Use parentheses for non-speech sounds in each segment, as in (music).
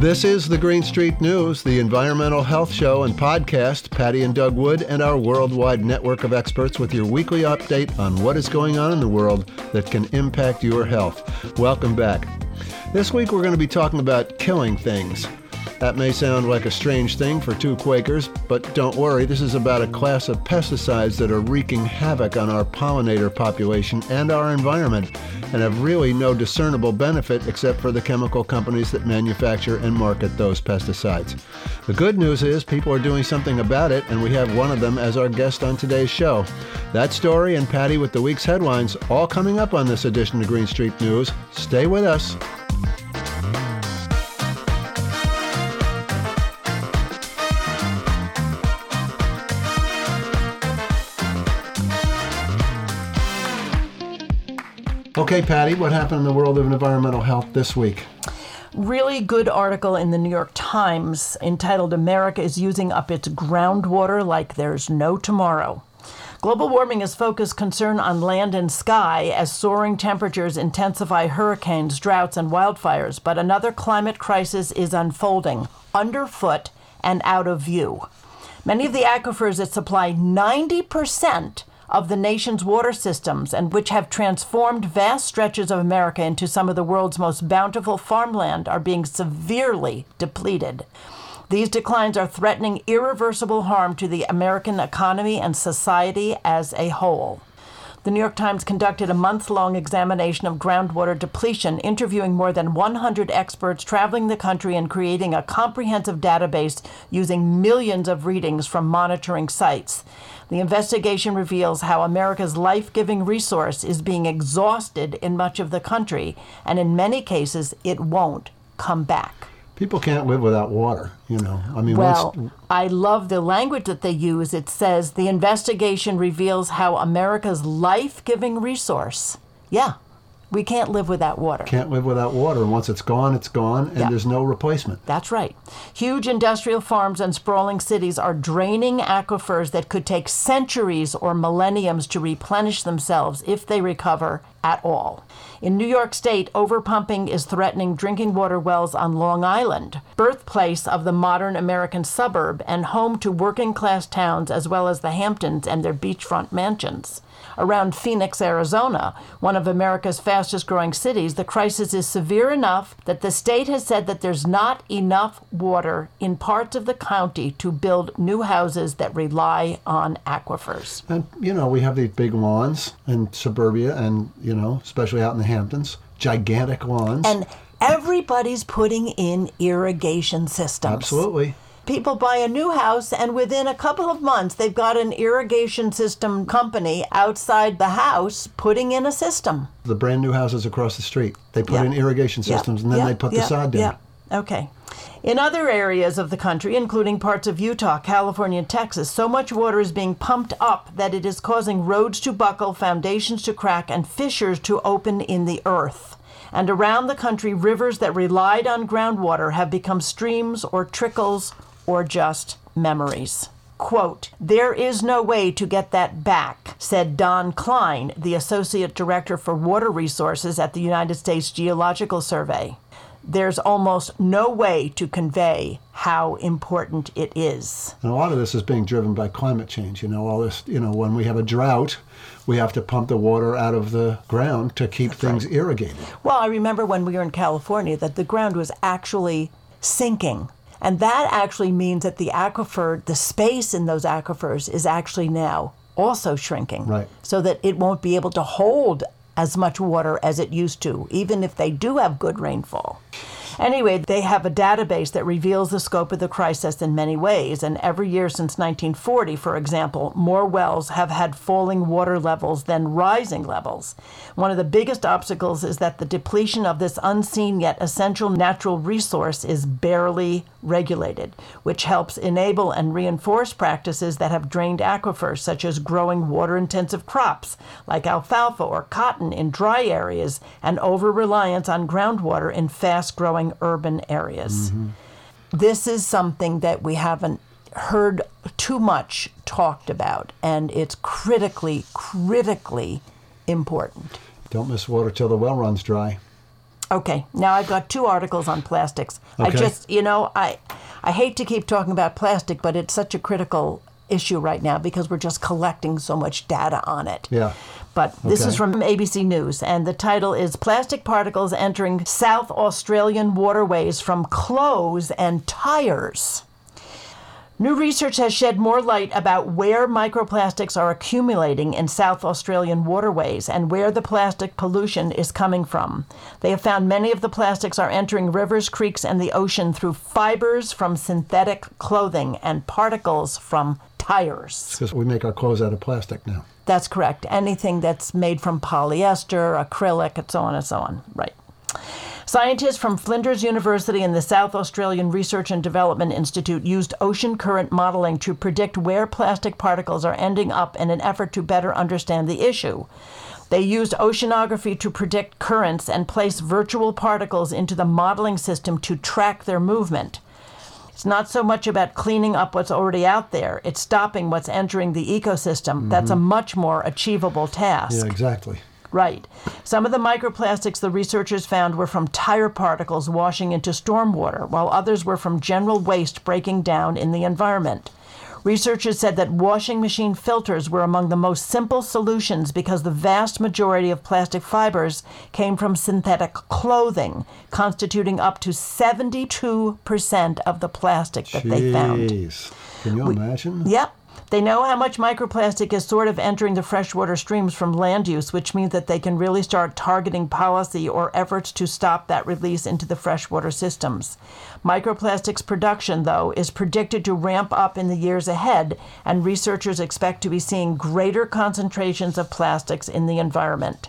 This is the Green Street News, the environmental health show and podcast. Patti and Doug Wood and our worldwide network of experts with your weekly update on what is going on in the world that can impact your health. Welcome back. This week we're going to be talking about killing things. That may sound like a strange thing for two Quakers, but don't worry, this is about a class of pesticides that are wreaking havoc on our pollinator population and our environment and have really no discernible benefit except for the chemical companies that manufacture and market those pesticides. The good news is people are doing something about it, and we have one of them as our guest on today's show. That story and Patti with the week's headlines all coming up on this edition of Green Street News. Stay with us. Okay, Patti, what happened in the world of environmental health this week? Really good article in the New York Times entitled America is Using Up Its Groundwater Like There's No Tomorrow. Global warming has focused concern on land and sky as soaring temperatures intensify hurricanes, droughts, and wildfires, but another climate crisis is unfolding underfoot and out of view. Many of the aquifers that supply 90% of the nation's water systems and which have transformed vast stretches of America into some of the world's most bountiful farmland are being severely depleted. These declines are threatening irreversible harm to the American economy and society as a whole. The New York Times conducted a month long examination of groundwater depletion, interviewing more than 100 experts, traveling the country, and creating a comprehensive database using millions of readings from monitoring sites. The investigation reveals how America's life giving resource is being exhausted in much of the country, and in many cases, it won't come back. People can't live without water, you know. I mean, Well, once, I love the language that they use. It says the investigation reveals how America's life giving resource, yeah, we can't live without water. can't live without water. And once it's gone, it's gone, and Yeah. there's no replacement. That's right. Huge industrial farms and sprawling cities are draining aquifers that could take centuries or millenniums to replenish themselves if they recover at all. In New York State, overpumping is threatening drinking water wells on Long Island, birthplace of the modern American suburb and home to working class towns as well as the Hamptons and their beachfront mansions. Around Phoenix, Arizona, one of America's fastest growing cities, the crisis is severe enough that the state has said that there's not enough water in parts of the county to build new houses that rely on aquifers. And, you know, we have these big lawns in suburbia and, you know, especially out in the Hamptons, gigantic lawns. And everybody's putting in irrigation systems. Absolutely. People buy a new house, and within a couple of months, they've got an irrigation system company outside the house putting in a system. The brand new houses across the street, they put Yeah. in irrigation systems and then yeah, they put the sod down. Okay. In other areas of the country, including parts of Utah, California, and Texas, so much water is being pumped up that it is causing roads to buckle, foundations to crack, and fissures to open in the earth. And around the country, rivers that relied on groundwater have become streams or trickles or just memories. Quote, there is no way to get that back, said Don Cline, the Associate Director for Water Resources at the United States Geological Survey. There's almost no way to convey how important it is. And a lot of this is being driven by climate change. You know, all this, you know, when we have a drought, we have to pump the water out of the ground to keep things irrigated. Well, I remember when we were in California that the ground was actually sinking. And that actually means that the aquifer, the space in those aquifers is actually now also shrinking. Right. So that it won't be able to hold as much water as it used to, even if they do have good rainfall. Anyway, they have a database that reveals the scope of the crisis in many ways. And every year since 1940, for example, more wells have had falling water levels than rising levels. One of the biggest obstacles is that the depletion of this unseen yet essential natural resource is barely regulated, which helps enable and reinforce practices that have drained aquifers, such as growing water intensive crops like alfalfa or cotton in dry areas and over reliance on groundwater in fast growing urban areas. This is something that we haven't heard too much talked about, and it's critically, critically important. Don't miss water till the well runs dry. Okay, now I've got two articles on plastics. I just, you know, I I hate to keep talking about plastic, but it's such a critical issue right now because we're just collecting so much data on it. Yeah. But this Okay. is from ABC News, and the title is Plastic Particles Entering South Australian Waterways from Clothes and Tires. New research has shed more light about where microplastics are accumulating in South Australian waterways and where the plastic pollution is coming from. They have found many of the plastics are entering rivers, creeks, and the ocean through fibers from synthetic clothing and particles from tires. Because we make our clothes out of plastic now. That's correct. Anything that's made from polyester, acrylic, and so on and so on. Right. Scientists from Flinders University and the South Australian Research and Development Institute used ocean current modeling to predict where plastic particles are ending up in an effort to better understand the issue. They used oceanography to predict currents and place virtual particles into the modeling system to track their movement. It's not so much about cleaning up what's already out there, it's stopping what's entering the ecosystem. That's a mm-hmm. much more achievable task. Yeah, exactly. Right. Some of the microplastics the researchers found were from tire particles washing into stormwater, while others were from general waste breaking down in the environment. Researchers said that washing machine filters were among the most simple solutions because the vast majority of plastic fibers came from synthetic clothing, constituting up to 72% of the plastic that they found. Can you imagine? Yep. They know how much microplastic is sort of entering the freshwater streams from land use, which means that they can really start targeting policy or efforts to stop that release into the freshwater systems. Microplastics production, though, is predicted to ramp up in the years ahead, and researchers expect to be seeing greater concentrations of plastics in the environment.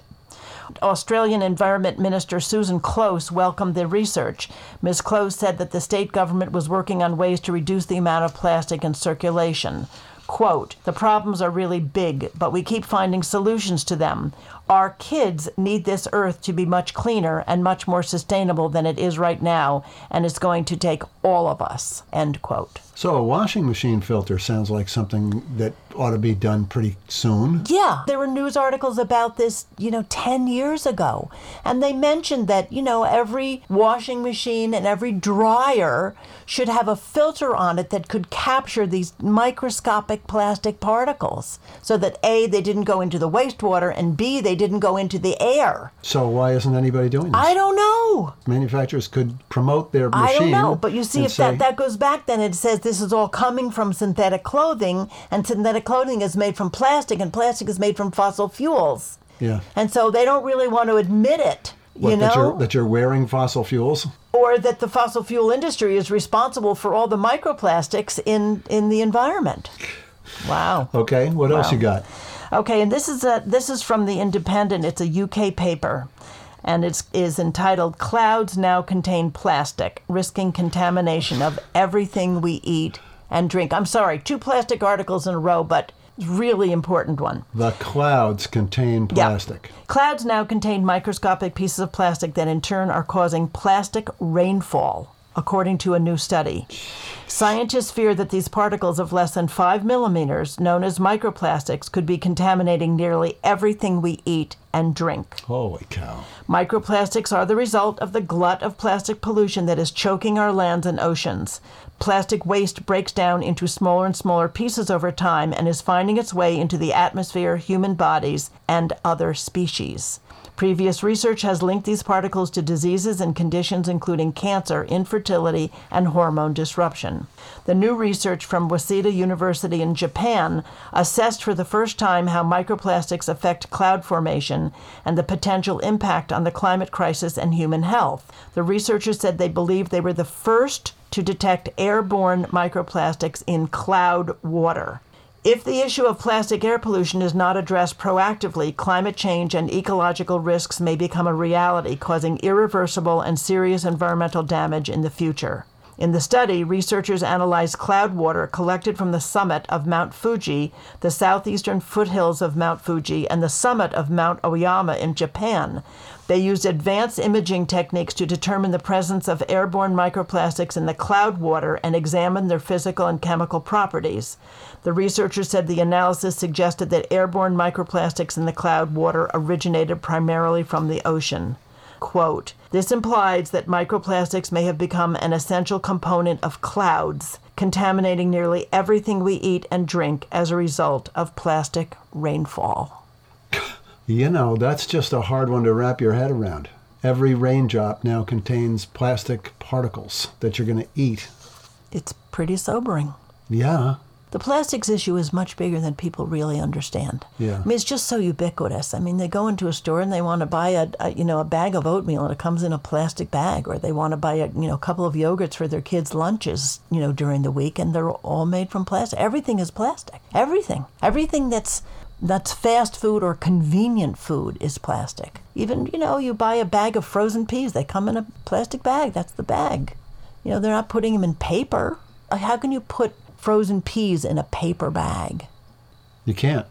Australian Environment Minister Susan Close welcomed the research. Ms. Close said that the state government was working on ways to reduce the amount of plastic in circulation. Quote, the problems are really big, but we keep finding solutions to them. Our kids need this earth to be much cleaner and much more sustainable than it is right now, and it's going to take all of us. End quote. So a washing machine filter sounds like something that ought to be done pretty soon. Yeah, there were news articles about this, you know, 10 years ago. And they mentioned that, you know, every washing machine and every dryer should have a filter on it that could capture these microscopic plastic particles so that A, they didn't go into the wastewater, and B, they didn't go into the air. So why isn't anybody doing this? I don't know. Manufacturers could promote their machine. I don't know, but you see, if say, that, that goes back, then it says this is all coming from synthetic clothing, and synthetic clothing is made from plastic, and plastic is made from fossil fuels. yeah, And so they don't really want to admit it, what, you that you're know, that you're wearing fossil fuels. or that the fossil fuel industry is responsible for all the microplastics in, in the environment. Wow. Okay, what else you got? Okay, and this is a this is from the Independent. It's a UK paper, and it is entitled "Clouds Now Contain Plastic: Risking Contamination of Everything We Eat and Drink." I'm sorry, two plastic articles in a row, but really important one. The clouds contain plastic. Yeah. Clouds now contain microscopic pieces of plastic that in turn are causing plastic rainfall, according to a new study. Scientists fear that these particles of less than 5 millimeters, known as microplastics, could be contaminating nearly everything we eat and drink. Holy cow! Microplastics are the result of the glut of plastic pollution that is choking our lands and oceans. Plastic waste breaks down into smaller and smaller pieces over time and is finding its way into the atmosphere, human bodies, and other species. Previous research has linked these particles to diseases and conditions including cancer, infertility, and hormone disruption. The new research from Waseda University in Japan assessed for the first time how microplastics affect cloud formation and the potential impact on the climate crisis and human health. The researchers said they believed they were the first to detect airborne microplastics in cloud water. If the issue of plastic air pollution is not addressed proactively, climate change and ecological risks may become a reality, causing irreversible and serious environmental damage in the future. In the study, researchers analyzed cloud water collected from the summit of Mount Fuji, the southeastern foothills of Mount Fuji, and the summit of Mount Oyama in Japan. They used advanced imaging techniques to determine the presence of airborne microplastics in the cloud water and examine their physical and chemical properties. The researchers said the analysis suggested that airborne microplastics in the cloud water originated primarily from the ocean. Quote, This implies that microplastics may have become an essential component of clouds, contaminating nearly everything we eat and drink as a result of plastic rainfall. You know, that's just a hard one to wrap your head around. Every raindrop now contains plastic particles that you're going to eat. It's pretty sobering. Yeah. The plastics issue is much bigger than people really understand. Yeah. I mean, it's just so ubiquitous. I mean, they go into a store and they want to buy a, a you know a bag of oatmeal and it comes in a plastic bag, or they want to buy a you know a couple of yogurts for their kids' lunches you know during the week, and they're all made from plastic. Everything is plastic. Everything. Everything that's that's fast food or convenient food is plastic. Even you know you buy a bag of frozen peas, they come in a plastic bag. That's the bag. You know they're not putting them in paper. How can you put frozen peas in a paper bag. You can't.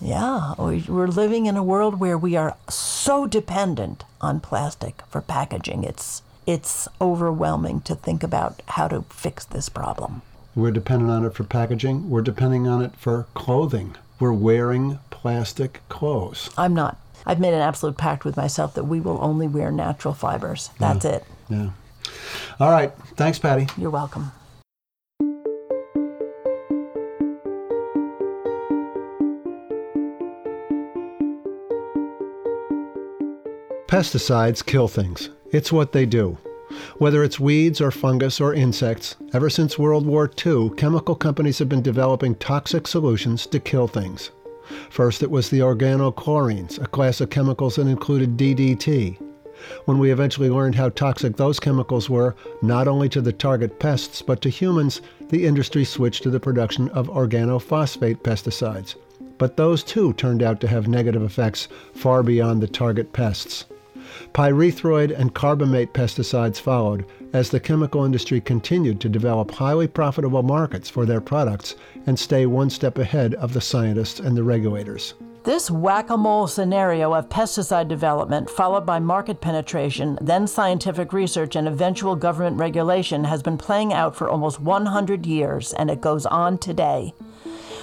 Yeah, we're living in a world where we are so dependent on plastic for packaging. It's it's overwhelming to think about how to fix this problem. We're dependent on it for packaging. We're depending on it for clothing. We're wearing plastic clothes. I'm not. I've made an absolute pact with myself that we will only wear natural fibers. That's yeah. it. Yeah. All right. Thanks, Patti. You're welcome. Pesticides kill things. It's what they do. Whether it's weeds or fungus or insects, ever since World War II, chemical companies have been developing toxic solutions to kill things. First, it was the organochlorines, a class of chemicals that included DDT. When we eventually learned how toxic those chemicals were, not only to the target pests, but to humans, the industry switched to the production of organophosphate pesticides. But those too turned out to have negative effects far beyond the target pests. Pyrethroid and carbamate pesticides followed as the chemical industry continued to develop highly profitable markets for their products and stay one step ahead of the scientists and the regulators. This whack a mole scenario of pesticide development, followed by market penetration, then scientific research, and eventual government regulation, has been playing out for almost 100 years, and it goes on today.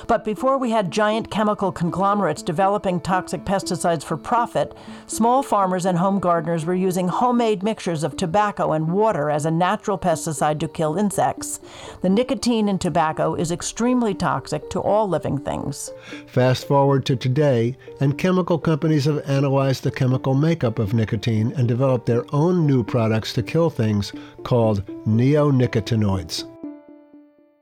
But before we had giant chemical conglomerates developing toxic pesticides for profit, small farmers and home gardeners were using homemade mixtures of tobacco and water as a natural pesticide to kill insects. The nicotine in tobacco is extremely toxic to all living things. Fast forward to today, and chemical companies have analyzed the chemical makeup of nicotine and developed their own new products to kill things called neonicotinoids.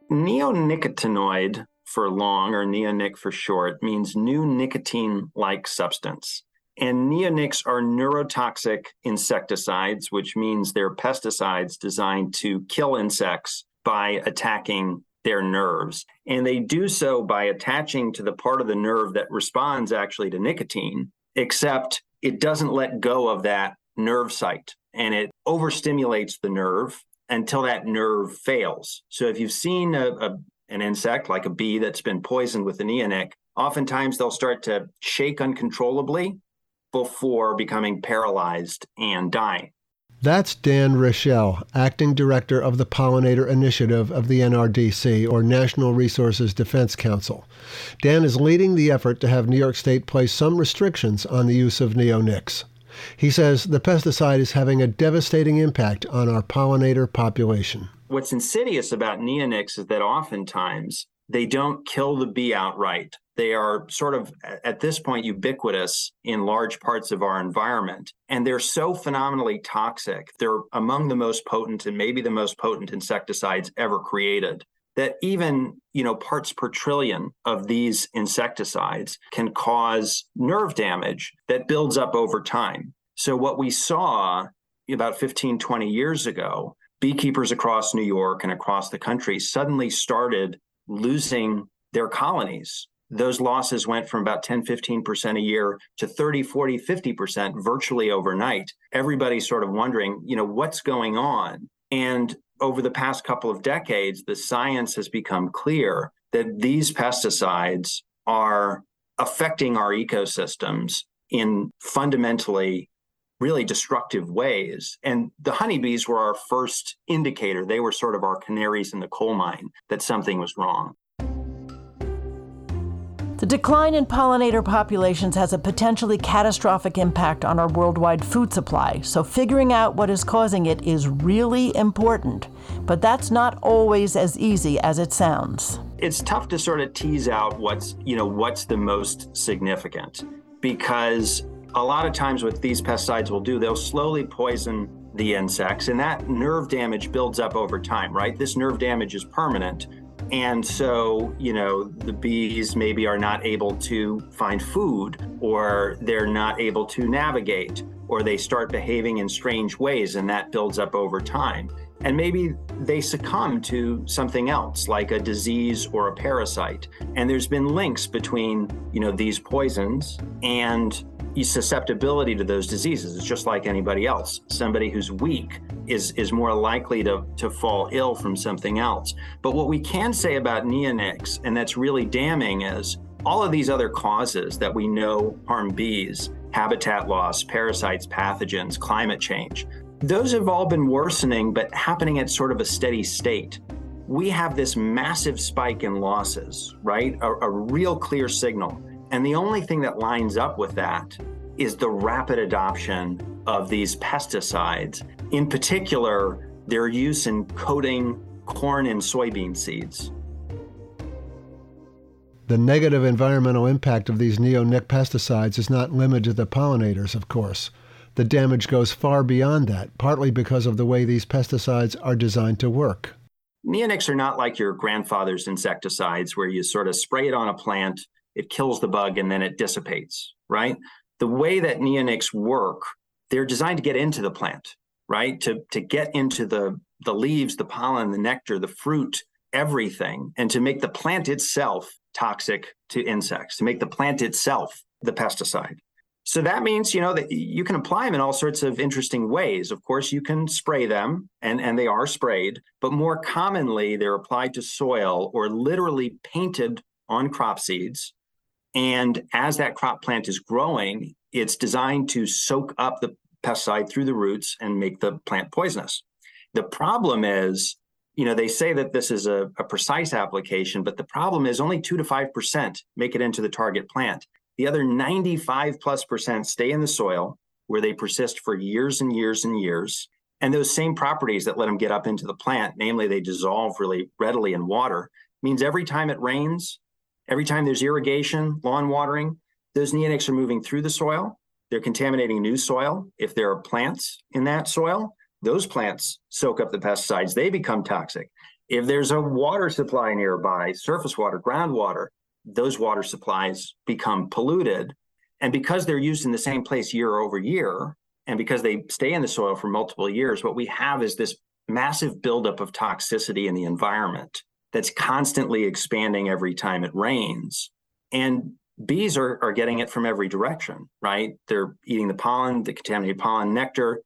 Neonicotinoid for long, or neonic for short, means new nicotine like substance. And neonics are neurotoxic insecticides, which means they're pesticides designed to kill insects by attacking their nerves. And they do so by attaching to the part of the nerve that responds actually to nicotine, except it doesn't let go of that nerve site and it overstimulates the nerve until that nerve fails. So if you've seen a, a, an insect like a bee that's been poisoned with a neonic, oftentimes they'll start to shake uncontrollably before becoming paralyzed and dying. That's Dan Raichel, Acting Director of the Pollinator Initiative of the NRDC, or National Resources Defense Council. Dan is leading the effort to have New York State place some restrictions on the use of neonics. He says the pesticide is having a devastating impact on our pollinator population. What's insidious about neonics is that oftentimes they don't kill the bee outright. They are sort of, at this point, ubiquitous in large parts of our environment. And they're so phenomenally toxic. They're among the most potent and maybe the most potent insecticides ever created that even you know parts per trillion of these insecticides can cause nerve damage that builds up over time so what we saw about 15 20 years ago beekeepers across New York and across the country suddenly started losing their colonies. Those losses went from about 10, 15% a year to 30, 40, 50% virtually overnight. Everybody's sort of wondering, you know, what's going on? And over the past couple of decades, the science has become clear that these pesticides are affecting our ecosystems in fundamentally really destructive ways. And the honeybees were our first indicator. They were sort of our canaries in the coal mine that something was wrong. The decline in pollinator populations has a potentially catastrophic impact on our worldwide food supply, so figuring out what is causing it is really important. But that's not always as easy as it sounds. It's tough to sort of tease out what's, you know, what's the most significant because a lot of times what these pesticides will do, they'll slowly poison the insects and that nerve damage builds up over time, right? This nerve damage is permanent. And so, you know, the bees maybe are not able to find food or they're not able to navigate or they start behaving in strange ways and that builds up over time. And maybe they succumb to something else like a disease or a parasite. And there's been links between, you know, these poisons and susceptibility to those diseases. It's just like anybody else. Somebody who's weak is is more likely to to fall ill from something else. But what we can say about neonics, and that's really damning, is all of these other causes that we know harm bees, habitat loss, parasites, pathogens, climate change, those have all been worsening, but happening at sort of a steady state. We have this massive spike in losses, right? A, a real clear signal. And the only thing that lines up with that is the rapid adoption of these pesticides, in particular, their use in coating corn and soybean seeds. The negative environmental impact of these neonic pesticides is not limited to the pollinators, of course. The damage goes far beyond that, partly because of the way these pesticides are designed to work. Neonics are not like your grandfather's insecticides where you sort of spray it on a plant it kills the bug and then it dissipates, right? The way that neonics work, they're designed to get into the plant, right? To to get into the the leaves, the pollen, the nectar, the fruit, everything, and to make the plant itself toxic to insects, to make the plant itself the pesticide. So that means, you know, that you can apply them in all sorts of interesting ways. Of course, you can spray them and, and they are sprayed, but more commonly they're applied to soil or literally painted on crop seeds and as that crop plant is growing, it's designed to soak up the pesticide through the roots and make the plant poisonous. The problem is, you know, they say that this is a, a precise application, but the problem is only two to 5% make it into the target plant. The other 95 plus percent stay in the soil where they persist for years and years and years. And those same properties that let them get up into the plant, namely they dissolve really readily in water, means every time it rains, Every time there's irrigation, lawn watering, those neonics are moving through the soil. They're contaminating new soil. If there are plants in that soil, those plants soak up the pesticides. They become toxic. If there's a water supply nearby, surface water, groundwater, those water supplies become polluted. And because they're used in the same place year over year, and because they stay in the soil for multiple years, what we have is this massive buildup of toxicity in the environment that's constantly expanding every time it rains. And bees are, are getting it from every direction, right? They're eating the pollen, the contaminated pollen, nectar,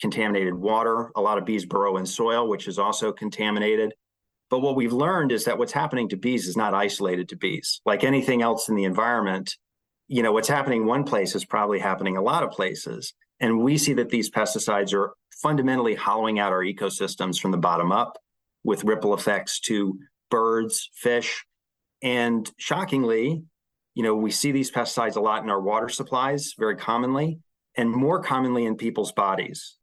contaminated water. A lot of bees burrow in soil, which is also contaminated. But what we've learned is that what's happening to bees is not isolated to bees. Like anything else in the environment, you know, what's happening one place is probably happening a lot of places. And we see that these pesticides are fundamentally hollowing out our ecosystems from the bottom up with ripple effects to birds, fish. And shockingly, you know, we see these pesticides a lot in our water supplies very commonly and more commonly in people's bodies.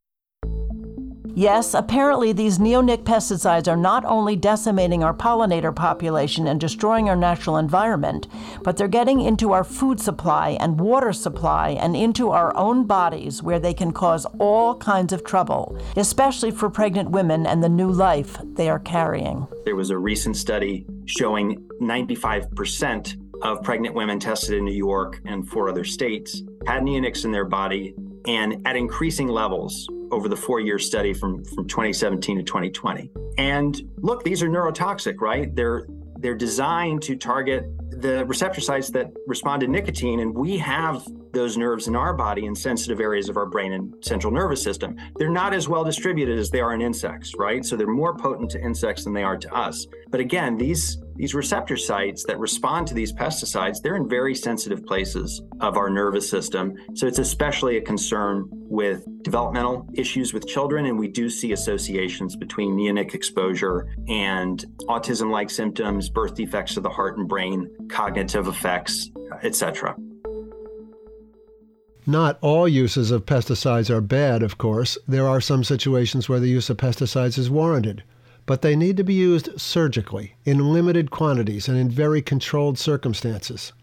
Yes, apparently these neonic pesticides are not only decimating our pollinator population and destroying our natural environment, but they're getting into our food supply and water supply and into our own bodies where they can cause all kinds of trouble, especially for pregnant women and the new life they are carrying. There was a recent study showing 95% of pregnant women tested in New York and four other states had neonics in their body and at increasing levels over the four year study from, from 2017 to 2020. And look, these are neurotoxic, right? They're they're designed to target the receptor sites that respond to nicotine, and we have those nerves in our body in sensitive areas of our brain and central nervous system. They're not as well distributed as they are in insects, right? So they're more potent to insects than they are to us. But again, these these receptor sites that respond to these pesticides, they're in very sensitive places of our nervous system. So it's especially a concern with developmental issues with children. And we do see associations between neonic exposure and autism like symptoms, birth defects of the heart and brain, cognitive effects, etc. Not all uses of pesticides are bad, of course. There are some situations where the use of pesticides is warranted but they need to be used surgically, in limited quantities, and in very controlled circumstances.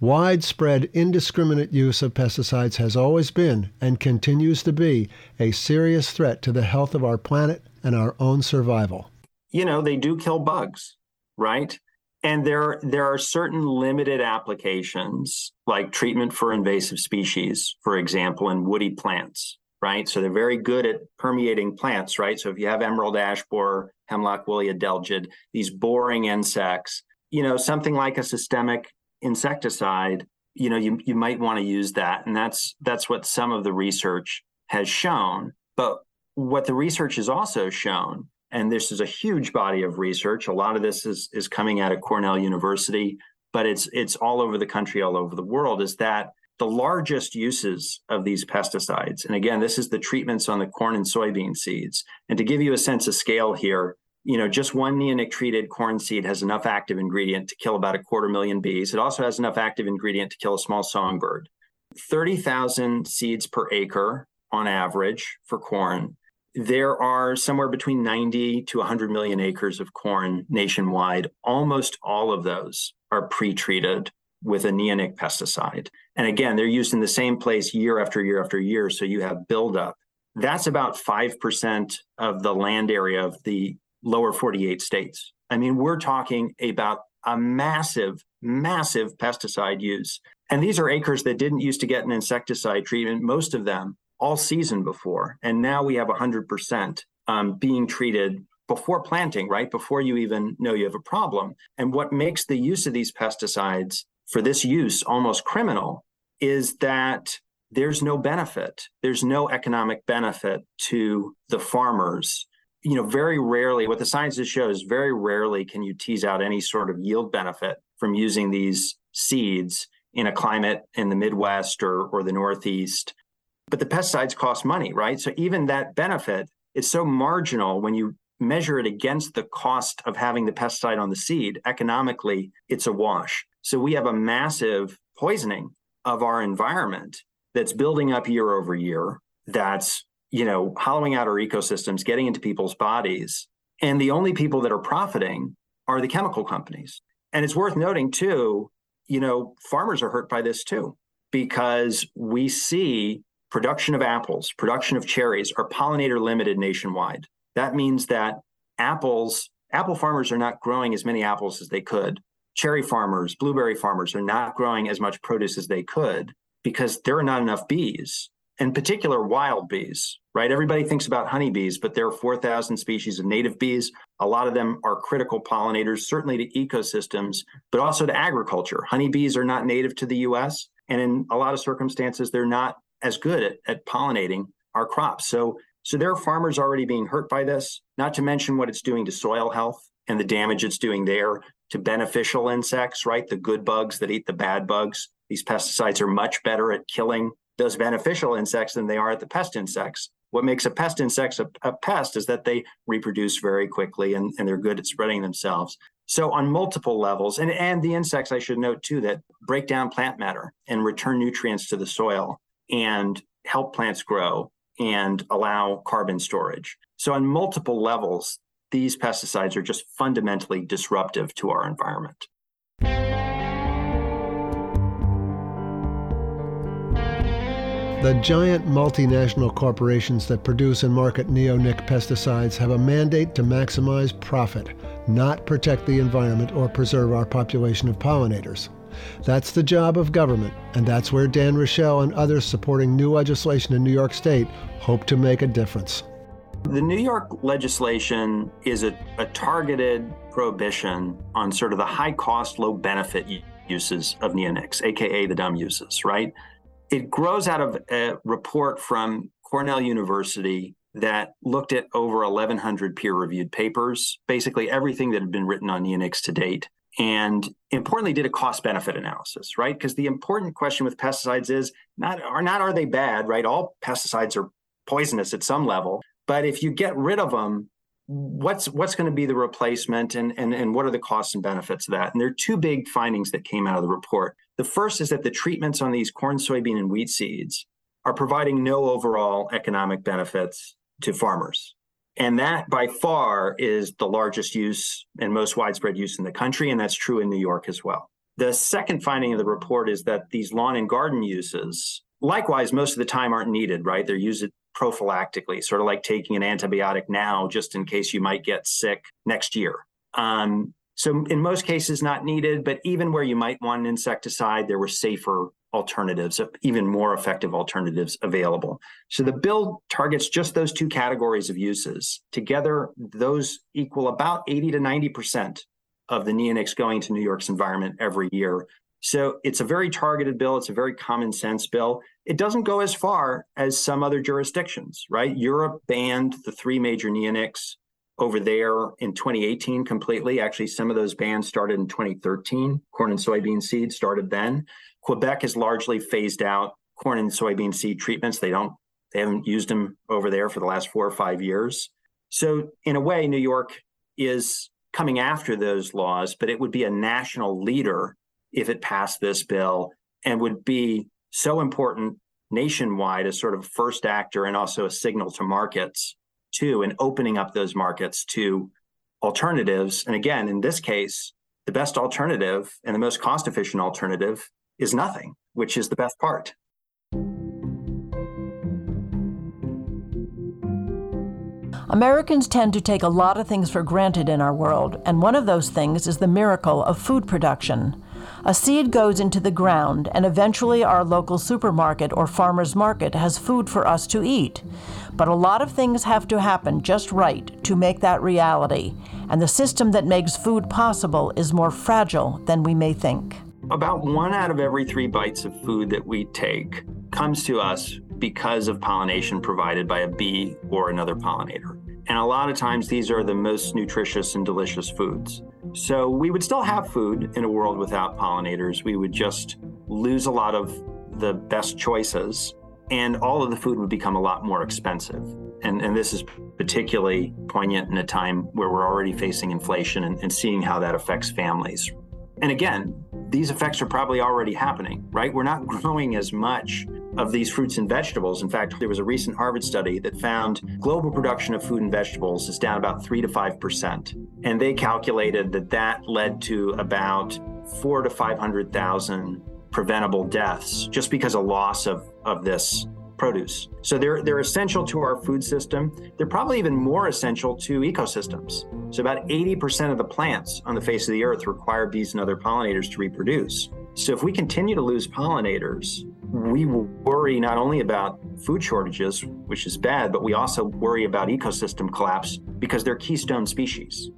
Widespread indiscriminate use of pesticides has always been and continues to be a serious threat to the health of our planet and our own survival. You know, they do kill bugs, right? And there, there are certain limited applications, like treatment for invasive species, for example, in woody plants, right? So they're very good at permeating plants, right? So if you have emerald ash borer, hemlock woolly adelgid, these boring insects, you know, something like a systemic insecticide, you know, you, you might want to use that. And that's that's what some of the research has shown. But what the research has also shown, and this is a huge body of research, a lot of this is is coming out of Cornell University, but it's it's all over the country, all over the world, is that the largest uses of these pesticides, and again, this is the treatments on the corn and soybean seeds. And to give you a sense of scale here, you know, just one neonic treated corn seed has enough active ingredient to kill about a quarter million bees. It also has enough active ingredient to kill a small songbird. 30,000 seeds per acre on average for corn. There are somewhere between 90 to 100 million acres of corn nationwide. Almost all of those are pre treated with a neonic pesticide. And again, they're used in the same place year after year after year. So you have buildup. That's about 5% of the land area of the lower 48 states. I mean, we're talking about a massive, massive pesticide use. And these are acres that didn't used to get an insecticide treatment, most of them all season before. And now we have 100% um, being treated before planting, right? Before you even know you have a problem. And what makes the use of these pesticides for this use almost criminal is that there's no benefit. There's no economic benefit to the farmers. You know, very rarely, what the sciences shows, very rarely can you tease out any sort of yield benefit from using these seeds in a climate in the Midwest or, or the Northeast. But the pesticides cost money, right? So even that benefit is so marginal when you measure it against the cost of having the pesticide on the seed. Economically, it's a wash. So we have a massive poisoning of our environment that's building up year over year. That's, you know, hollowing out our ecosystems, getting into people's bodies. And the only people that are profiting are the chemical companies. And it's worth noting too, you know, farmers are hurt by this too, because we see production of apples, production of cherries are pollinator limited nationwide. That means that apples, apple farmers are not growing as many apples as they could cherry farmers, blueberry farmers are not growing as much produce as they could because there are not enough bees, in particular wild bees, right? Everybody thinks about honeybees, but there are 4,000 species of native bees. A lot of them are critical pollinators, certainly to ecosystems, but also to agriculture. Honeybees are not native to the US, and in a lot of circumstances, they're not as good at, at pollinating our crops. So, so there are farmers already being hurt by this, not to mention what it's doing to soil health and the damage it's doing there to beneficial insects, right? The good bugs that eat the bad bugs. These pesticides are much better at killing those beneficial insects than they are at the pest insects. What makes a pest insect a, a pest is that they reproduce very quickly and, and they're good at spreading themselves. So on multiple levels, and, and the insects, I should note too, that break down plant matter and return nutrients to the soil and help plants grow and allow carbon storage. So on multiple levels, these pesticides are just fundamentally disruptive to our environment. The giant multinational corporations that produce and market neonic pesticides have a mandate to maximize profit, not protect the environment or preserve our population of pollinators. That's the job of government, and that's where Dan Raichel and others supporting new legislation in New York State hope to make a difference. The New York legislation is a, a, targeted prohibition on sort of the high cost, low benefit uses of neonics, AKA the dumb uses, right? It grows out of a report from Cornell University that looked at over 1,100 peer reviewed papers, basically everything that had been written on neonics to date. And importantly, did a cost benefit analysis, right? Because the important question with pesticides is not are not are they bad, right? All pesticides are poisonous at some level, but if you get rid of them, what's what's going to be the replacement and, and and what are the costs and benefits of that? And there are two big findings that came out of the report. The first is that the treatments on these corn soybean and wheat seeds are providing no overall economic benefits to farmers. And that by far is the largest use and most widespread use in the country and that's true in new york as well. The second finding of the report is that these lawn and garden uses likewise most of the time aren't needed right? They're used prophylactically, sort of like taking an antibiotic now just in case you might get sick next year. Um, so, in most cases, not needed, but even where you might want an insecticide, there were safer alternatives, even more effective alternatives available. So, the bill targets just those two categories of uses. Together, those equal about 80 to 90% of the neonics going to New York's environment every year. So it's a very targeted bill. It's a very common sense bill. It doesn't go as far as some other jurisdictions, right? Europe banned the three major neonics over there in 2018 completely. Actually, some of those bans started in 2013. Corn and soybean seed started then. Quebec has largely phased out corn and soybean seed treatments. They don't, they haven't used them over there for the last four or five years. So, in a way, New York is coming after those laws, but it would be a national leader if it passed this bill and would be so important nationwide as sort of first actor and also a signal to markets too and opening up those markets to alternatives and again in this case the best alternative and the most cost efficient alternative is nothing which is the best part Americans tend to take a lot of things for granted in our world, and one of those things is the miracle of food production. A seed goes into the ground, and eventually our local supermarket or farmer's market has food for us to eat. But a lot of things have to happen just right to make that reality, and the system that makes food possible is more fragile than we may think. About one out of every three bites of food that we take comes to us because of pollination provided by a bee or another pollinator. And a lot of times these are the most nutritious and delicious foods. So we would still have food in a world without pollinators. We would just lose a lot of the best choices, and all of the food would become a lot more expensive. And, and this is particularly poignant in a time where we're already facing inflation and, and seeing how that affects families. And again, these effects are probably already happening, right? We're not (laughs) growing as much of these fruits and vegetables. In fact, there was a recent Harvard study that found global production of food and vegetables is down about 3 to 5%. And they calculated that that led to about 4 to 500,000 preventable deaths just because of loss of, of this produce. So they're they're essential to our food system. They're probably even more essential to ecosystems. So about 80% of the plants on the face of the earth require bees and other pollinators to reproduce. So if we continue to lose pollinators, we worry not only about food shortages, which is bad, but we also worry about ecosystem collapse because they're keystone species.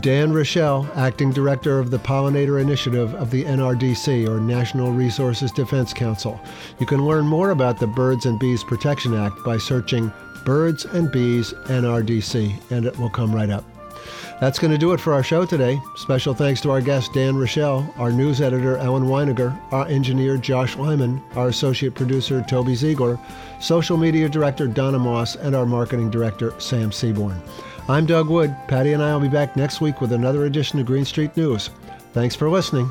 Dan Raichel, Acting Director of the Pollinator Initiative of the NRDC, or National Resources Defense Council. You can learn more about the Birds and Bees Protection Act by searching Birds and Bees NRDC, and it will come right up. That's going to do it for our show today. Special thanks to our guest, Dan Raichel, our news editor, Ellen Weiniger, our engineer, Josh Lyman, our associate producer, Toby Ziegler, social media director, Donna Moss, and our marketing director, Sam Seaborn. I'm Doug Wood. Patti and I will be back next week with another edition of Green Street News. Thanks for listening.